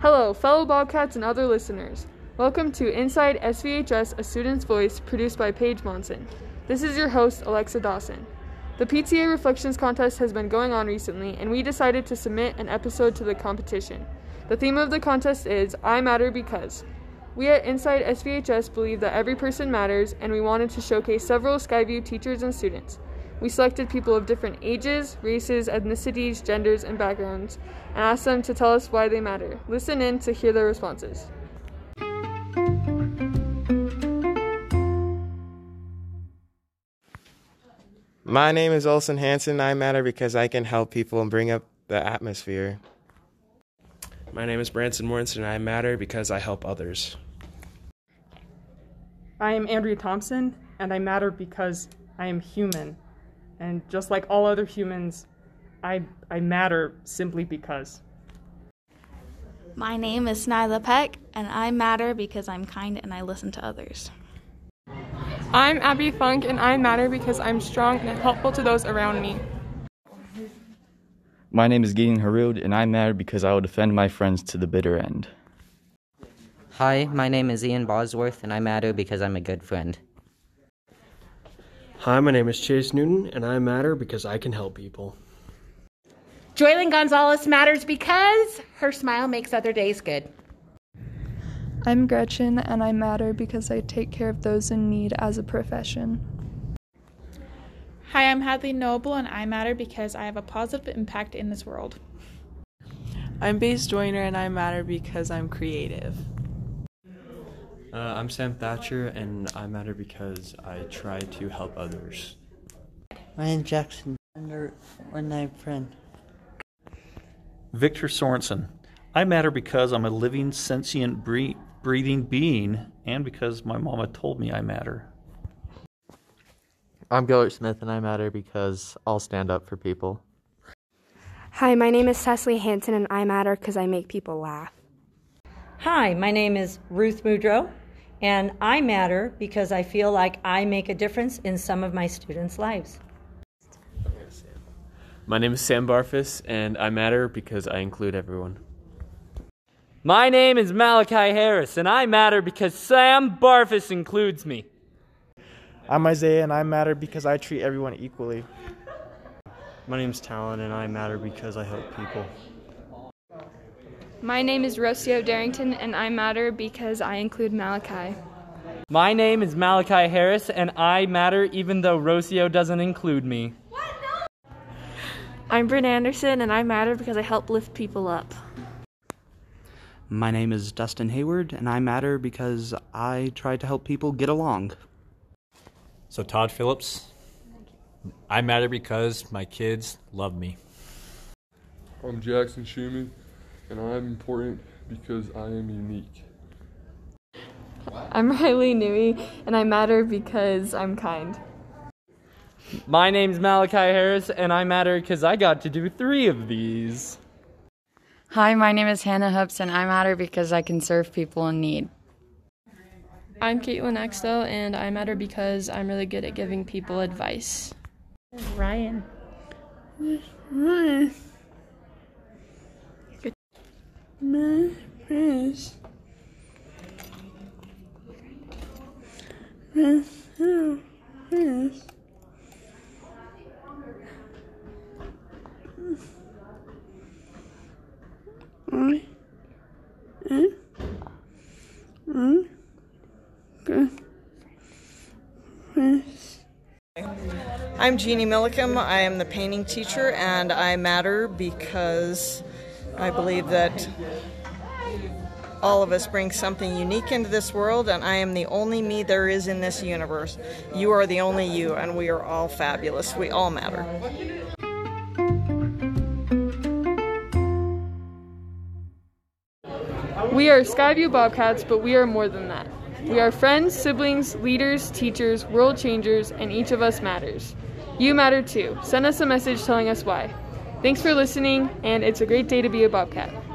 Hello, fellow Bobcats and other listeners. Welcome to Inside SVHS, a student's voice, produced by Paige Monson. This is your host, Alexa Dawson. The PTA Reflections Contest has been going on recently, and we decided to submit an episode to the competition. The theme of the contest is I Matter Because. We at Inside SVHS believe that every person matters, and we wanted to showcase several Skyview teachers and students. We selected people of different ages, races, ethnicities, genders, and backgrounds, and asked them to tell us why they matter. Listen in to hear their responses. My name is Olson Hansen. I matter because I can help people and bring up the atmosphere. My name is Branson Morrison, I matter because I help others. I am Andrea Thompson, and I matter because I am human. And just like all other humans, I, I matter simply because. My name is Nyla Peck, and I matter because I'm kind and I listen to others. I'm Abby Funk, and I matter because I'm strong and helpful to those around me. My name is Gideon Harud, and I matter because I will defend my friends to the bitter end. Hi, my name is Ian Bosworth, and I matter because I'm a good friend. Hi, my name is Chase Newton, and I matter because I can help people. Joylyn Gonzalez matters because her smile makes other days good. I'm Gretchen, and I matter because I take care of those in need as a profession. Hi, I'm Hadley Noble, and I matter because I have a positive impact in this world. I'm Base Joyner, and I matter because I'm creative. Uh, I'm Sam Thatcher, and I matter because I try to help others. Ryan Jackson, under one night friend. Victor Sorensen. I matter because I'm a living, sentient, breathing being, and because my mama told me I matter. I'm Gillard Smith, and I matter because I'll stand up for people. Hi, my name is Cecily Hanson, and I matter because I make people laugh. Hi, my name is Ruth Mudrow, and I matter because I feel like I make a difference in some of my students' lives. My name is Sam Barfus, and I matter because I include everyone. My name is Malachi Harris, and I matter because Sam Barfus includes me. I'm Isaiah, and I matter because I treat everyone equally. My name is Talon, and I matter because I help people. My name is Rocio Darrington, and I matter because I include Malachi. My name is Malachi Harris, and I matter even though Rocio doesn't include me. What? No. I'm Bryn Anderson, and I matter because I help lift people up. My name is Dustin Hayward, and I matter because I try to help people get along. So, Todd Phillips, I matter because my kids love me. I'm Jackson Schumann, and I'm important because I am unique. I'm Riley Newey, and I matter because I'm kind. My name's Malachi Harris, and I matter because I got to do three of these. Hi, my name is Hannah Hoops, and I matter because I can serve people in need. I'm Caitlin Axtell, and I matter because I'm really good at giving people advice. Ryan. My friends. Friends. I'm Jeannie Millicum. I am the painting teacher, and I matter because I believe that all of us bring something unique into this world, and I am the only me there is in this universe. You are the only you, and we are all fabulous. We all matter. We are Skyview Bobcats, but we are more than that. We are friends, siblings, leaders, teachers, world changers, and each of us matters. You matter too. Send us a message telling us why. Thanks for listening, and it's a great day to be a Bobcat.